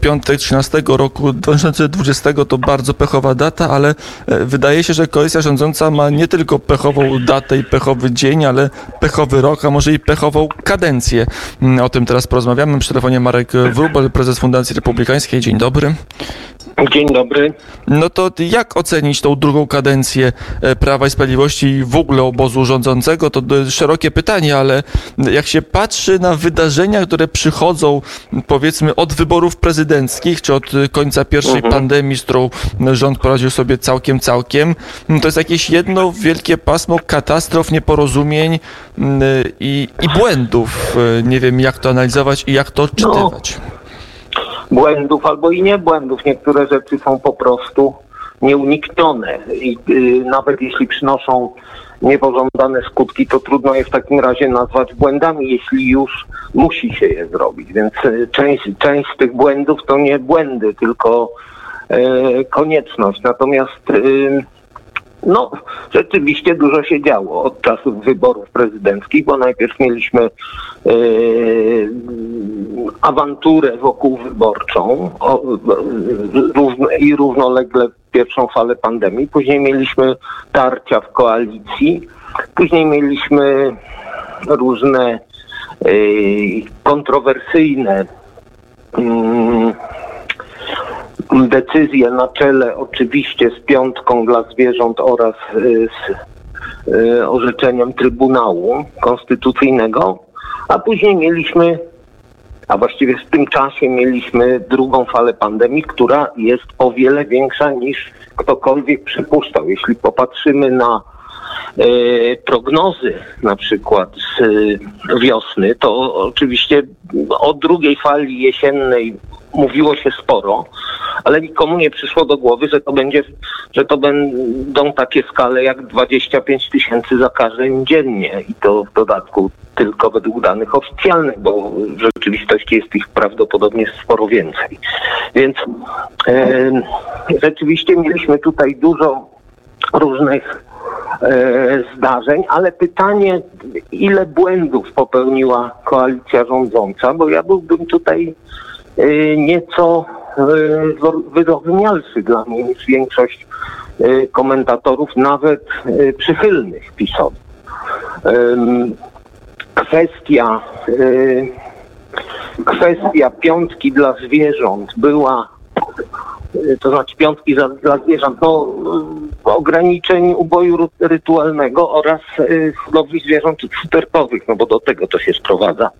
piątek 13 roku 2020 to bardzo pechowa data, ale e, wydaje się, że koalicja rządząca ma nie tylko pechową datę i pechowy dzień, ale pechowy rok, a może i pechową kadencję. Mm, O tym teraz porozmawiamy. Przy telefonie Marek Wróbel, prezes Fundacji Republikańskiej. Dzień dobry. Dzień dobry. No to jak ocenić tą drugą kadencję e, Prawa i Sprawiedliwości i w ogóle obozu rządzącego? To e, szerokie pytanie, ale jak się patrzy na wydarzenia, które przychodzą powiedzmy od wyborów prezydenckich, czy od końca pierwszej pandemii, z którą rząd poradził sobie całkiem, całkiem, to jest jakieś jedno wielkie pasmo katastrof, nieporozumień mm, i, i błędów. E, Nie wiem, jak to analizować i jak to odczytywać. Błędów albo i nie błędów. Niektóre rzeczy są po prostu nieuniknione i y, nawet jeśli przynoszą niepożądane skutki, to trudno je w takim razie nazwać błędami, jeśli już musi się je zrobić. Więc y, część, część z tych błędów to nie błędy, tylko y, konieczność. Natomiast no, rzeczywiście dużo się działo od czasów wyborów prezydenckich, bo najpierw mieliśmy e, awanturę wokół wyborczą o, równo, i równolegle pierwszą falę pandemii. Później mieliśmy tarcia w koalicji. Później mieliśmy różne e, kontrowersyjne mm, decyzje na czele oczywiście z piątką dla zwierząt oraz y, z y, orzeczeniem Trybunału Konstytucyjnego, a później mieliśmy, a właściwie w tym czasie mieliśmy drugą falę pandemii, która jest o wiele większa niż ktokolwiek przypuszczał. Jeśli popatrzymy na prognozy na przykład z y, wiosny, to oczywiście o drugiej fali jesiennej mówiło się sporo, ale nikomu nie przyszło do głowy, że to będzie, że to będą takie skale jak 25 tysięcy zakażeń dziennie i to w dodatku tylko według danych oficjalnych, bo w rzeczywistości jest ich prawdopodobnie sporo więcej. Więc e, rzeczywiście mieliśmy tutaj dużo różnych e, zdarzeń, ale pytanie, ile błędów popełniła koalicja rządząca, bo ja byłbym tutaj e, nieco e, wyrozumialszy dla mnie niż większość e, komentatorów, nawet e, przychylnych PiSowi. Kwestia, e, kwestia piątki dla zwierząt była e, to znaczy piątki za, dla zwierząt, no, e, ograniczeń uboju rytualnego oraz e, hodowli zwierząt futerkowych, no bo do tego to się sprowadza.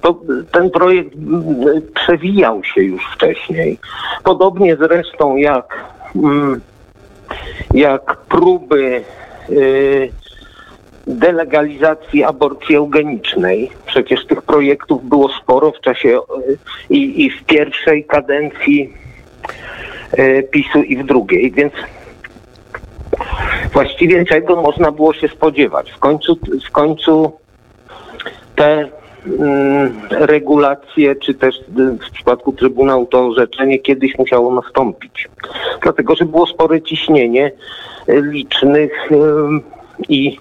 To ten projekt przewijał się już wcześniej. Podobnie zresztą jak, mm, jak próby e, delegalizacji aborcji eugenicznej. Przecież tych projektów było sporo w czasie e, i, i w pierwszej kadencji PiSu i w drugiej, więc właściwie czego można było się spodziewać. W końcu, w końcu te mm, regulacje, czy też y, w przypadku Trybunału to orzeczenie kiedyś musiało nastąpić. Dlatego, że było spore ciśnienie y, licznych i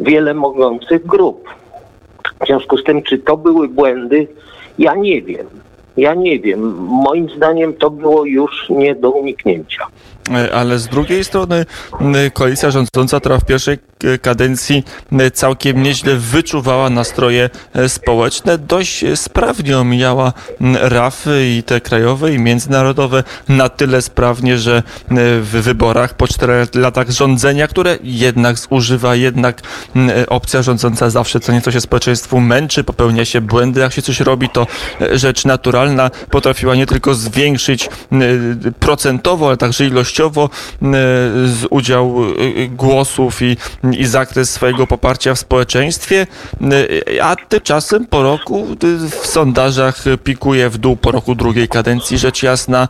wiele mogących grup. W związku z tym, czy to były błędy, ja nie wiem. Ja nie wiem. Moim zdaniem to było już nie do uniknięcia. E, Ale z drugiej strony koalicja rządząca, która w pierwszej kadencji całkiem nieźle wyczuwała nastroje e, społeczne, dość sprawnie omijała rafy i te krajowe i międzynarodowe na tyle sprawnie, że w wyborach po czterech latach rządzenia, które jednak zużywa, jednak opcja rządząca zawsze co nieco się społeczeństwu męczy, popełnia się błędy, jak się coś robi, to e, rzecz naturalna potrafiła nie tylko zwiększyć procentowo, ale także ilościowo m, z udział y, głosów i, i zakres swojego poparcia w społeczeństwie, y, a tymczasem po roku w sondażach pikuje w dół po roku drugiej kadencji, rzecz jasna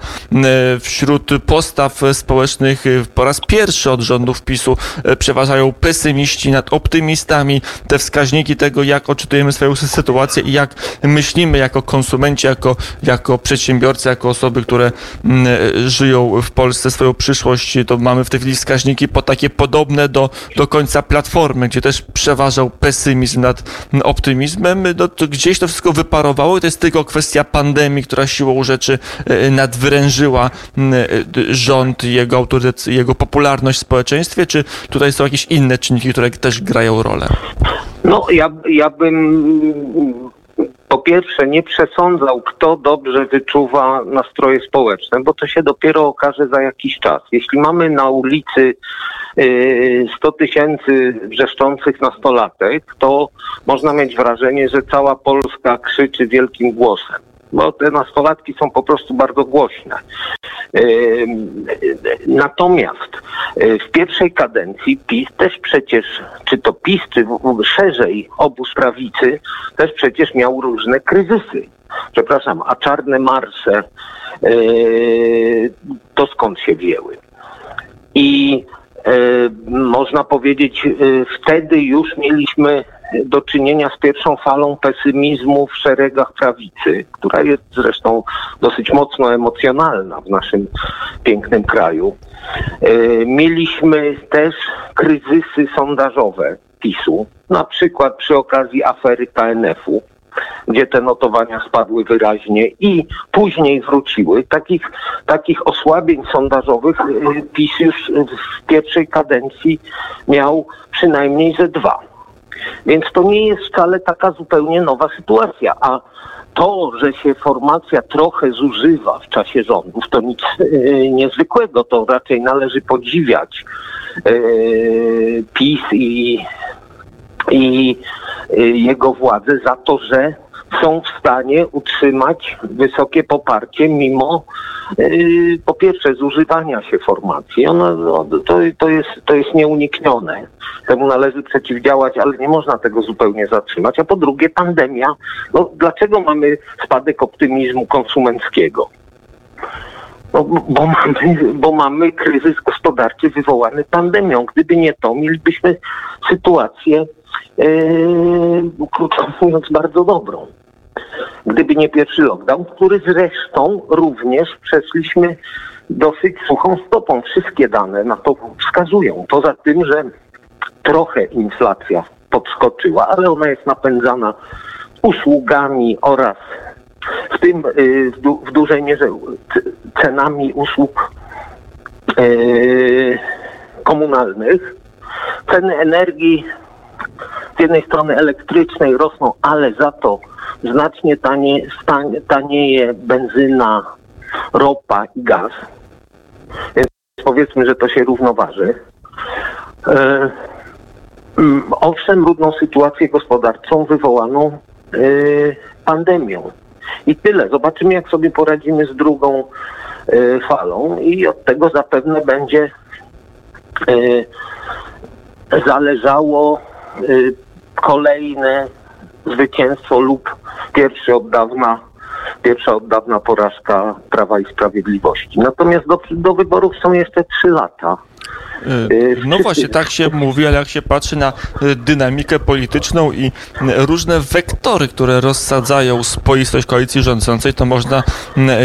wśród postaw społecznych po raz pierwszy od rządów PiSu przeważają pesymiści nad optymistami. Te wskaźniki tego, jak odczytujemy swoją sytuację i jak myślimy jako konsumenci, jako, jako przedsiębiorcy, jako osoby, które mm, żyją w Polsce swoją swoją przyszłość, to mamy w tej chwili wskaźniki po takie podobne do, do końca Platformy, gdzie też przeważał pesymizm nad optymizmem. No, to gdzieś to wszystko wyparowało i to jest tylko kwestia pandemii, która siłą rzeczy nadwyrężyła rząd, jego autorytet, jego popularność w społeczeństwie, czy tutaj są jakieś inne czynniki, które też grają rolę? No, ja, ja bym po pierwsze nie przesądzał, kto dobrze wyczuwa nastroje społeczne, bo to się dopiero okaże za jakiś czas. Jeśli mamy na ulicy 100 tysięcy wrzeszczących nastolatek, to można mieć wrażenie, że cała Polska krzyczy wielkim głosem bo te nastolatki są po prostu bardzo głośne. Natomiast e, w pierwszej kadencji PiS też przecież, czy to PiS, czy szerzej obóz prawicy, też przecież miał różne kryzysy. Przepraszam, a czarne marsze e, to skąd się wzięły? I e, można powiedzieć, wtedy już mieliśmy do czynienia z pierwszą falą pesymizmu w szeregach prawicy, która jest zresztą dosyć mocno emocjonalna w naszym pięknym kraju. E, mieliśmy też kryzysy sondażowe PiSu, na przykład przy okazji afery KNF-u, gdzie te notowania spadły wyraźnie i później wróciły. Takich, takich osłabień sondażowych e, PiS już w pierwszej kadencji miał przynajmniej ze dwa. Więc to nie jest wcale taka zupełnie nowa sytuacja. A to, że się formacja trochę zużywa w czasie rządów, to nic e, niezwykłego. To raczej należy podziwiać e, PiS i, i e, jego władzę za to, że są w stanie utrzymać wysokie poparcie mimo yy, po pierwsze zużywania się formacji. Ono, no, to, to, jest, to jest nieuniknione. Temu należy przeciwdziałać, ale nie można tego zupełnie zatrzymać. A po drugie pandemia. No, dlaczego mamy spadek optymizmu konsumenckiego? No, bo, mamy, bo mamy kryzys gospodarczy wywołany pandemią. Gdyby nie to, mielibyśmy sytuację, yy, krótko mówiąc, bardzo dobrą gdyby nie pierwszy lockdown, który zresztą również przeszliśmy dosyć suchą stopą. Wszystkie dane na to wskazują. Poza tym, że trochę inflacja podskoczyła, ale ona jest napędzana usługami oraz w tym y, w, du w dużej mierze cenami usług yy, komunalnych. Ceny energii z jednej strony elektrycznej rosną, ale za to znacznie tanie, tanieje benzyna, ropa i gaz. Więc powiedzmy, że to się równoważy. E, mm, owszem, trudną sytuację gospodarczą wywołaną e, pandemią. I tyle. Zobaczymy, jak sobie poradzimy z drugą e, falą i od tego zapewne będzie zależało kolejne zwycięstwo lub pierwszy od dawna, pierwsza od dawna porażka Prawa i Sprawiedliwości. Natomiast do, do wyborów są jeszcze trzy lata. E, no właśnie, tak się mówi, ale jak się patrzy na e, dynamikę polityczną i różne wektory, które rozsadzają spoistość koalicji rządzącej, to można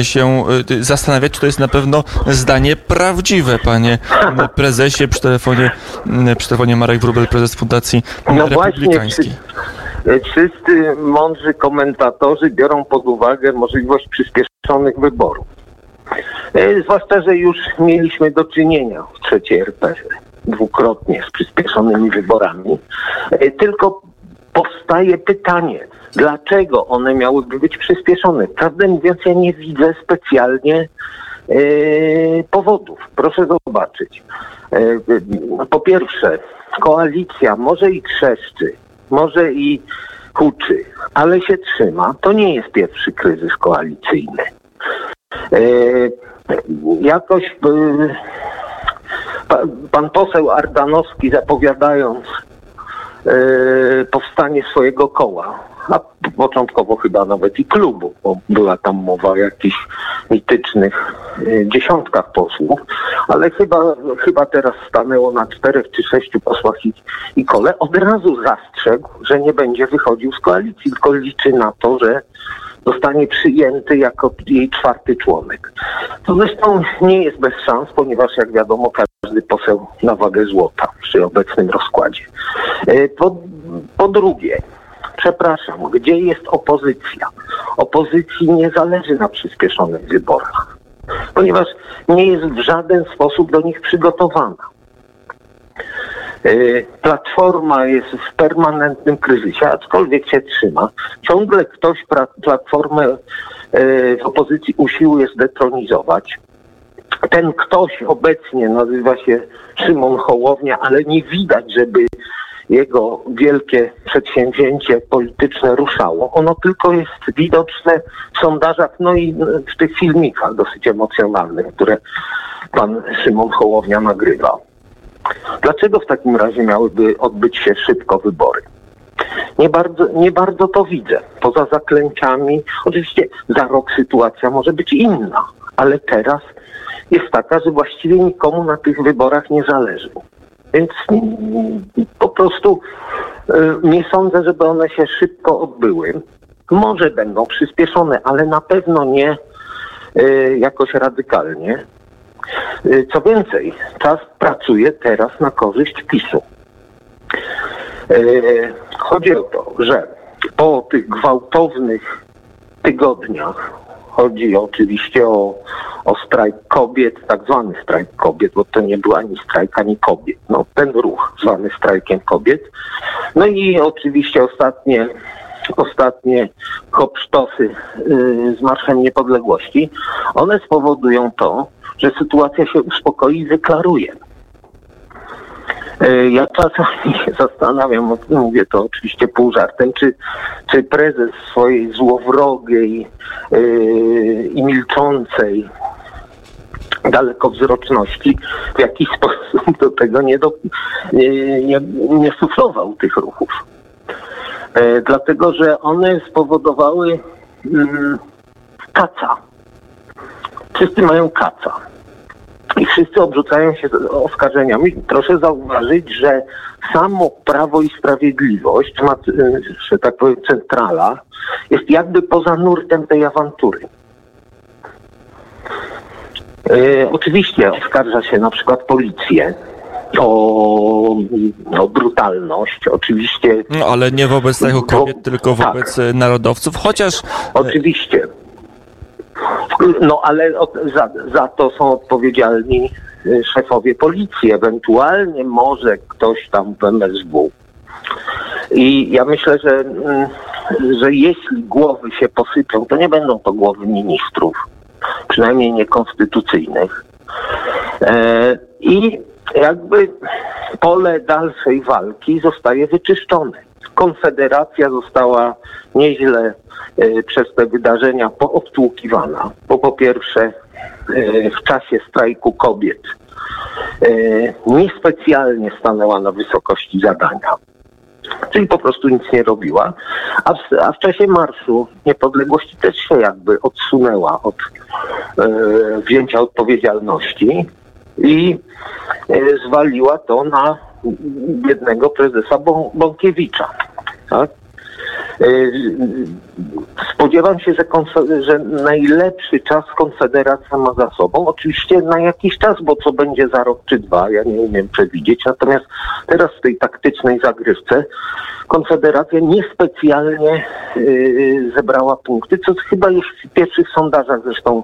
się zastanawiać, czy to jest na pewno zdanie prawdziwe, panie prezesie, przy telefonie, przy telefonie Marek Wrubel, prezes Fundacji no Republikańskiej. Właśnie, wszyscy mądrzy komentatorzy biorą pod uwagę możliwość przyspieszonych wyborów. E, zwłaszcza, że już mieliśmy do czynienia w trzeciej RP dwukrotnie z przyspieszonymi wyborami. E, tylko powstaje pytanie, dlaczego one miałyby być przyspieszone? Prawdę mówiąc, ja nie widzę specjalnie e, powodów. Proszę zobaczyć. po pierwsze, koalicja może i trzeszczy, może i huczy, ale się trzyma. To nie jest pierwszy kryzys koalicyjny. E, jakoś e, pan poseł Ardanowski zapowiadając e, powstanie swojego koła, a początkowo chyba nawet i klubu, bo była tam mowa o jakichś mitycznych dziesiątkach posłów, ale chyba, chyba teraz stanęło na czterech czy sześciu posłach i, i kole. Od razu zastrzegł, że nie będzie wychodził z koalicji, tylko liczy na to, że zostanie przyjęty jako jej czwarty członek. To zresztą nie jest bez szans, ponieważ jak wiadomo każdy poseł na wagę złota przy obecnym rozkładzie. E, po, po drugie, przepraszam, gdzie jest opozycja? Opozycji nie zależy na przyspieszonych wyborach, ponieważ nie jest w żaden sposób do nich przygotowana. E, Platforma jest w permanentnym kryzysie, aczkolwiek się trzyma. Ciągle ktoś Platformę e, w opozycji usiłuje zdetronizować. Ten ktoś obecnie nazywa się Szymon Hołownia, ale nie widać, żeby jego wielkie przedsięwzięcie polityczne ruszało. Ono tylko jest widoczne w sondażach, no i w tych filmikach dosyć emocjonalnych, które pan Szymon Hołownia nagrywa. Dlaczego w takim razie miałyby odbyć się szybko wybory? Nie bardzo, nie bardzo to widzę. Poza zaklęciami, oczywiście za rok sytuacja może być inna, ale teraz jest taka, że właściwie nikomu na tych wyborach nie zależy. Więc po prostu y, nie sądzę, żeby one się szybko odbyły. Może będą przyspieszone, ale na pewno nie y, jakoś radykalnie. Y, Co więcej, czas pracuje teraz na korzyść PiSu. Chodzi o to, że po tych gwałtownych tygodniach, chodzi oczywiście o, o strajk kobiet, tak zwany strajk kobiet, bo to nie był ani strajk, ani kobiet. No, ten ruch zwany strajkiem kobiet. No i oczywiście ostatnie ostatnie hopsztosy y, z Marszem Niepodległości, one spowodują to, że sytuacja się uspokoi i wyklaruje. Y, Ja czasami się zastanawiam, mówię to oczywiście pół żartem, czy, czy prezes swojej złowrogiej yy, i milczącej dalekowzroczności w jakiś sposób do tego nie, do, nie, nie, nie suflował tych ruchów. E, dlatego, że one spowodowały mm, kaca. Wszyscy mają kaca. I wszyscy obrzucają się oskarżeniami. Proszę zauważyć, że samo Prawo i Sprawiedliwość, ma, y, że tak powiem, centrala, jest jakby poza nurtem tej awantury. E, oczywiście oskarża się na przykład policję o, o brutalność. Oczywiście No, ale nie wobec tego kobiet, tylko tak. wobec e, narodowców, chociaż Oczywiście. No ale za, za to są odpowiedzialni y, szefowie policji, ewentualnie może ktoś tam w MSW. I ja myślę, że, mm, że jeśli głowy się posypią, to nie będą to głowy ministrów, przynajmniej niekonstytucyjnych. E, I jakby pole dalszej walki zostaje wyczyszczone. Konfederacja została nieźle e, przez te wydarzenia poobtłukiwana, bo po pierwsze e, w czasie strajku kobiet e, niespecjalnie stanęła na wysokości zadania, czyli po prostu nic nie robiła, a w, a w czasie Marszu Niepodległości też się jakby odsunęła od e, wzięcia odpowiedzialności i e, zwaliła to na jednego prezesa Bą- Bąkiewicza. Tak? E, Spodziewam się, że, że najlepszy czas Konfederacja ma za sobą. Oczywiście na jakiś czas, bo co będzie za rok czy dwa, ja nie umiem przewidzieć. Natomiast teraz w tej taktycznej zagrywce Konfederacja niespecjalnie yy, zebrała punkty, co chyba już w pierwszych sondażach zresztą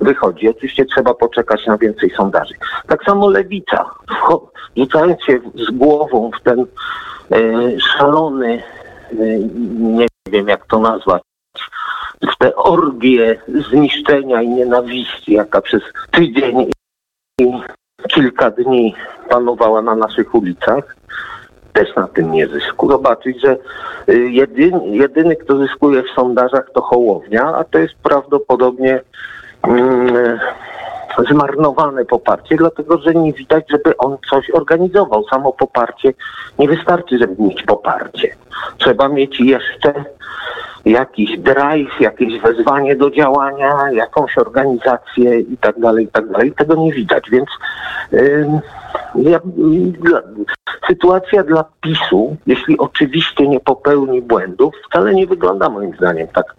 wychodzi. Oczywiście trzeba poczekać na więcej sondaży. Tak samo Lewica, rzucając się z głową w ten yy, szalony, nie wiem jak to nazwać, w tę orgię zniszczenia i nienawiści, jaka przez tydzień i kilka dni panowała na naszych ulicach, też na tym nie zysku. Zobaczyć, że y, jedyny, jedyny kto zyskuje w sondażach to Hołownia, a to jest prawdopodobnie mm, zmarnowane poparcie, dlatego że nie widać, żeby on coś organizował. Samo poparcie nie wystarczy, żeby mieć poparcie. Trzeba mieć jeszcze jakiś drive, jakieś wezwanie do działania, jakąś organizację i tak dalej, i tak dalej. Tego nie widać, więc ym, ja, dla, sytuacja dla PiSu, jeśli oczywiście nie popełni błędów, wcale nie wygląda moim zdaniem tak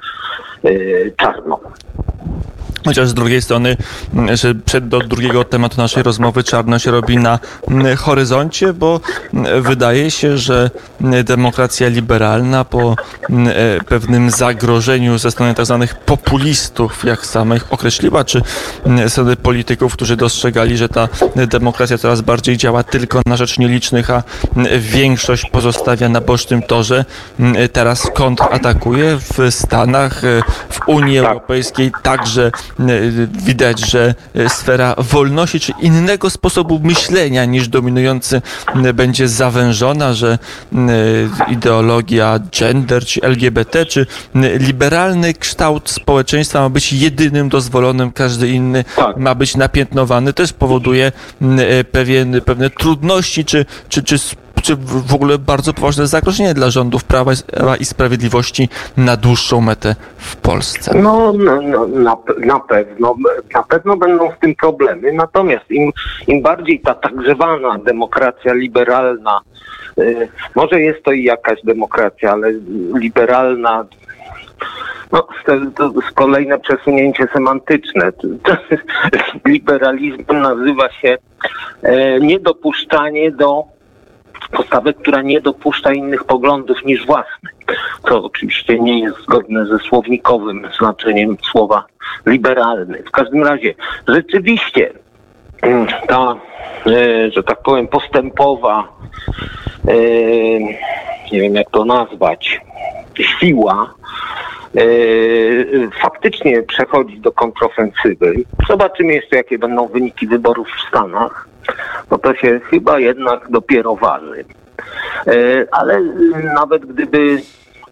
yy, czarno. Chociaż z drugiej strony, mm, że przed do drugiego tematu naszej rozmowy czarno się robi na mm, horyzoncie, bo mm, wydaje się, że demokracja liberalna po e, pewnym zagrożeniu ze strony tzw. Tak populistów, jak samych określiła, czy strony polityków, którzy dostrzegali, że ta demokracja coraz bardziej działa tylko na rzecz nielicznych, a większość pozostawia na bocznym torze, teraz kontratakuje w Stanach, e, w Unii tak. Europejskiej także widać, że sfera wolności czy innego sposobu myślenia niż dominujący będzie zawężona, że ideologia gender czy LGBT czy liberalny kształt społeczeństwa ma być jedynym dozwolonym, każdy inny tak. ma być napiętnowany. To powoduje pewien, pewne trudności czy, czy, czy czy w ogóle bardzo poważne zagrożenie dla rządów Prawa i Sprawiedliwości na dłuższą metę w Polsce? No, no, no na, na pewno, na pewno będą z tym problemy. Natomiast im, im bardziej ta tak zwana demokracja liberalna, y, może jest to i jakaś demokracja, ale liberalna no, to, to kolejne przesunięcie semantyczne. Liberalizm nazywa się e, niedopuszczanie do postawę, która nie dopuszcza innych poglądów niż własne. To oczywiście nie jest zgodne ze słownikowym znaczeniem słowa liberalny. W każdym razie, rzeczywiście mm, ta, e, że tak powiem, postępowa, e, nie wiem jak to nazwać, siła faktycznie przechodzi do kontrofensywy. Zobaczymy jeszcze, jakie będą wyniki wyborów w Stanach no to się chyba jednak dopiero waży. E, ale nawet gdyby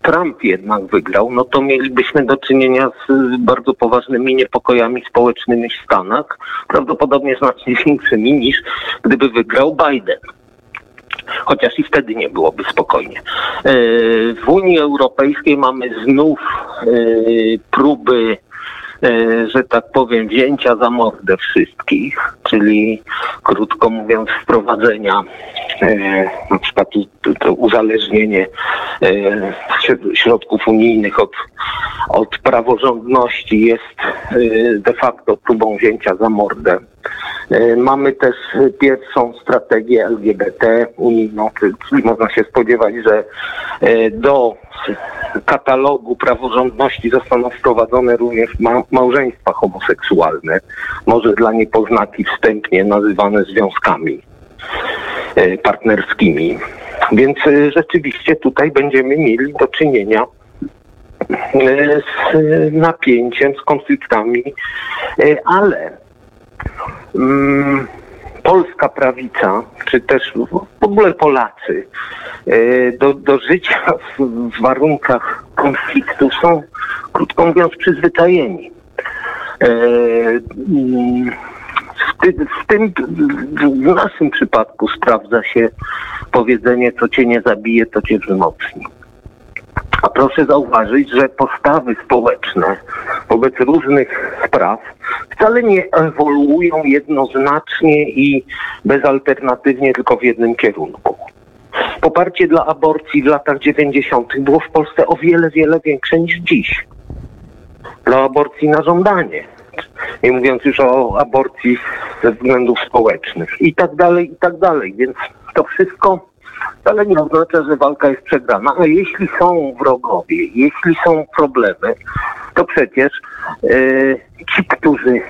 Trump jednak wygrał, no to mielibyśmy do czynienia z bardzo poważnymi niepokojami społecznymi w Stanach, prawdopodobnie znacznie większymi niż gdyby wygrał Biden. Chociaż i wtedy nie byłoby spokojnie. E, w Unii Europejskiej mamy znów e, próby E, że tak powiem, wzięcia za mordę wszystkich, czyli krótko mówiąc wprowadzenia na przykład uzależnienie środków unijnych od praworządności jest de facto próbą wzięcia za mordę. Mamy też pierwszą strategię LGBT unijną, czyli można się spodziewać, że do katalogu praworządności zostaną wprowadzone również ma małżeństwa homoseksualne, może dla niepoznaki wstępnie nazywane związkami partnerskimi. Więc rzeczywiście tutaj będziemy mieli do czynienia z napięciem, z konfliktami, ale mm, polska prawica, czy też w ogóle Polacy, e, do, do życia w, w warunkach konfliktu są, krótko mówiąc, przyzwyczajeni. E, w, tym, w naszym przypadku sprawdza się powiedzenie, co cię nie zabije, to cię wzmocni. A proszę zauważyć, że postawy społeczne wobec różnych spraw wcale nie ewoluują jednoznacznie i bezalternatywnie tylko w jednym kierunku. Poparcie dla aborcji w latach 90. było w Polsce o wiele, wiele większe niż dziś. Dla aborcji na żądanie. Nie mówiąc już o aborcji ze względów społecznych i tak dalej, i tak dalej. Więc to wszystko wcale nie oznacza, że walka jest przegrana. A jeśli są wrogowie, jeśli są problemy, to przecież yy, ci, którzy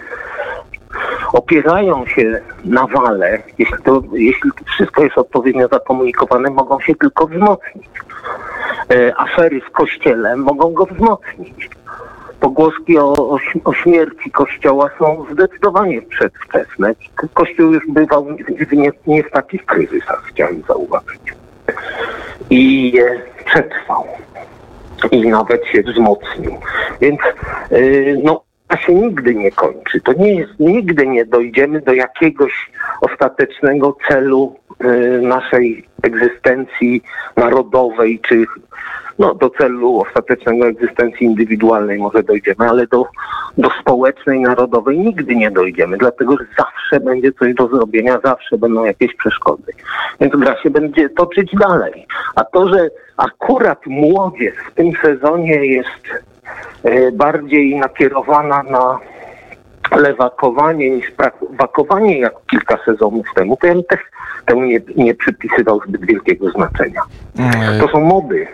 opierają się na wale, jeśli, to, jeśli wszystko jest odpowiednio zakomunikowane, mogą się tylko wzmocnić. E, afery w kościele mogą go wzmocnić. Pogłoski o, o, o, śmierci kościoła są zdecydowanie przedwczesne. Kościół już bywał nie, nie w takich kryzysach, chciałem zauważyć. I je przetrwał. I nawet się wzmocnił. Więc yy, no, a się nigdy nie kończy. To nie jest, nigdy nie dojdziemy do jakiegoś ostatecznego celu y, naszej egzystencji narodowej, czy no, do celu ostatecznego egzystencji indywidualnej może dojdziemy, ale do, do społecznej, narodowej nigdy nie dojdziemy, dlatego że zawsze będzie coś do zrobienia, zawsze będą jakieś przeszkody. Więc gra się będzie toczyć dalej. A to, że akurat młodzież w tym sezonie jest E, bardziej nakierowana na lewakowanie niż prawakowanie jak kilka sezonów temu, to ja bym też temu nie, nie przypisywał zbyt wielkiego znaczenia. E, To są mody.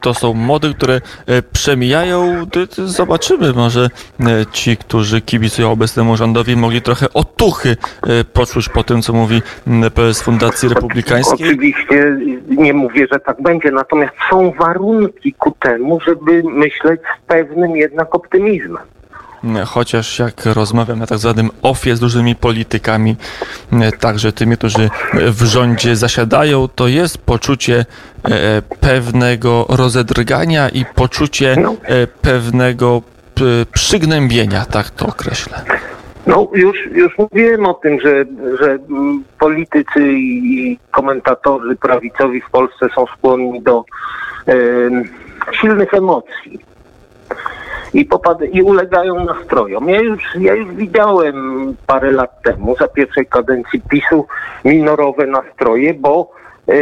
To są mody, które e, przemijają. Zobaczymy, może e, ci, którzy kibicują obecnemu rządowi, mogli trochę otuchy e, poczuć po tym, co mówi prezes Fundacji Republikańskiej. Oczywiście nie mówię, że tak będzie, natomiast są warunki ku temu, żeby myśleć z pewnym jednak optymizmem. Chociaż jak rozmawiam na tak zwanym ofie z różnymi politykami, e, także tymi, którzy w rządzie zasiadają, to jest poczucie e, pewnego rozedrgania i poczucie No. e, pewnego przygnębienia, tak to określę. No już, już mówiłem o tym, że, że mm, politycy i komentatorzy prawicowi w Polsce są skłonni do em, silnych emocji i, popad- i ulegają nastrojom. Ja już, ja już widziałem parę lat temu, za pierwszej kadencji PiSu, minorowe nastroje, bo, e,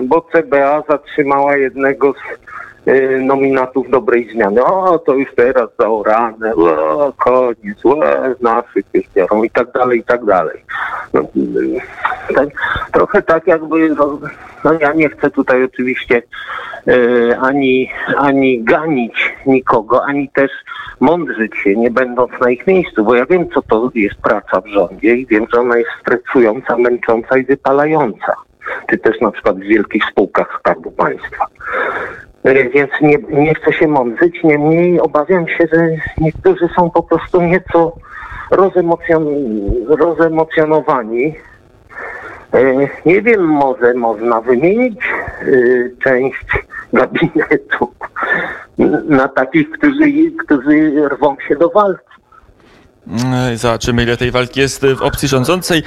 bo CBA zatrzymała jednego z nominatów dobrej zmiany. O, to już teraz zaorane, o, koniec, o, naszych już biorą i tak dalej, i tak dalej. No, y, tak, trochę tak jakby, no, no ja nie chcę tutaj oczywiście e, ani, ani ganić nikogo, ani też mądrzyć się, nie będąc na ich miejscu, bo ja wiem, co to jest praca w rządzie i wiem, że ona jest stresująca, męcząca i wypalająca. Czy też na przykład w wielkich spółkach Skarbu Państwa. Więc nie, nie chcę się mądrzyć, niemniej obawiam się, że niektórzy są po prostu nieco rozemocjon, rozemocjonowani. E, Nie wiem, może można wymienić e, część gabinetu na takich, którzy, którzy rwą się do walki. E, Zobaczymy, ile tej walki jest w opcji rządzącej.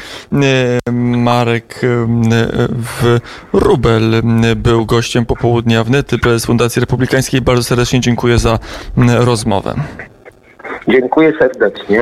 E, Marek w Rubel był gościem popołudnia wnet, prezes Fundacji Republikańskiej. Bardzo serdecznie dziękuję za rozmowę. Dziękuję serdecznie.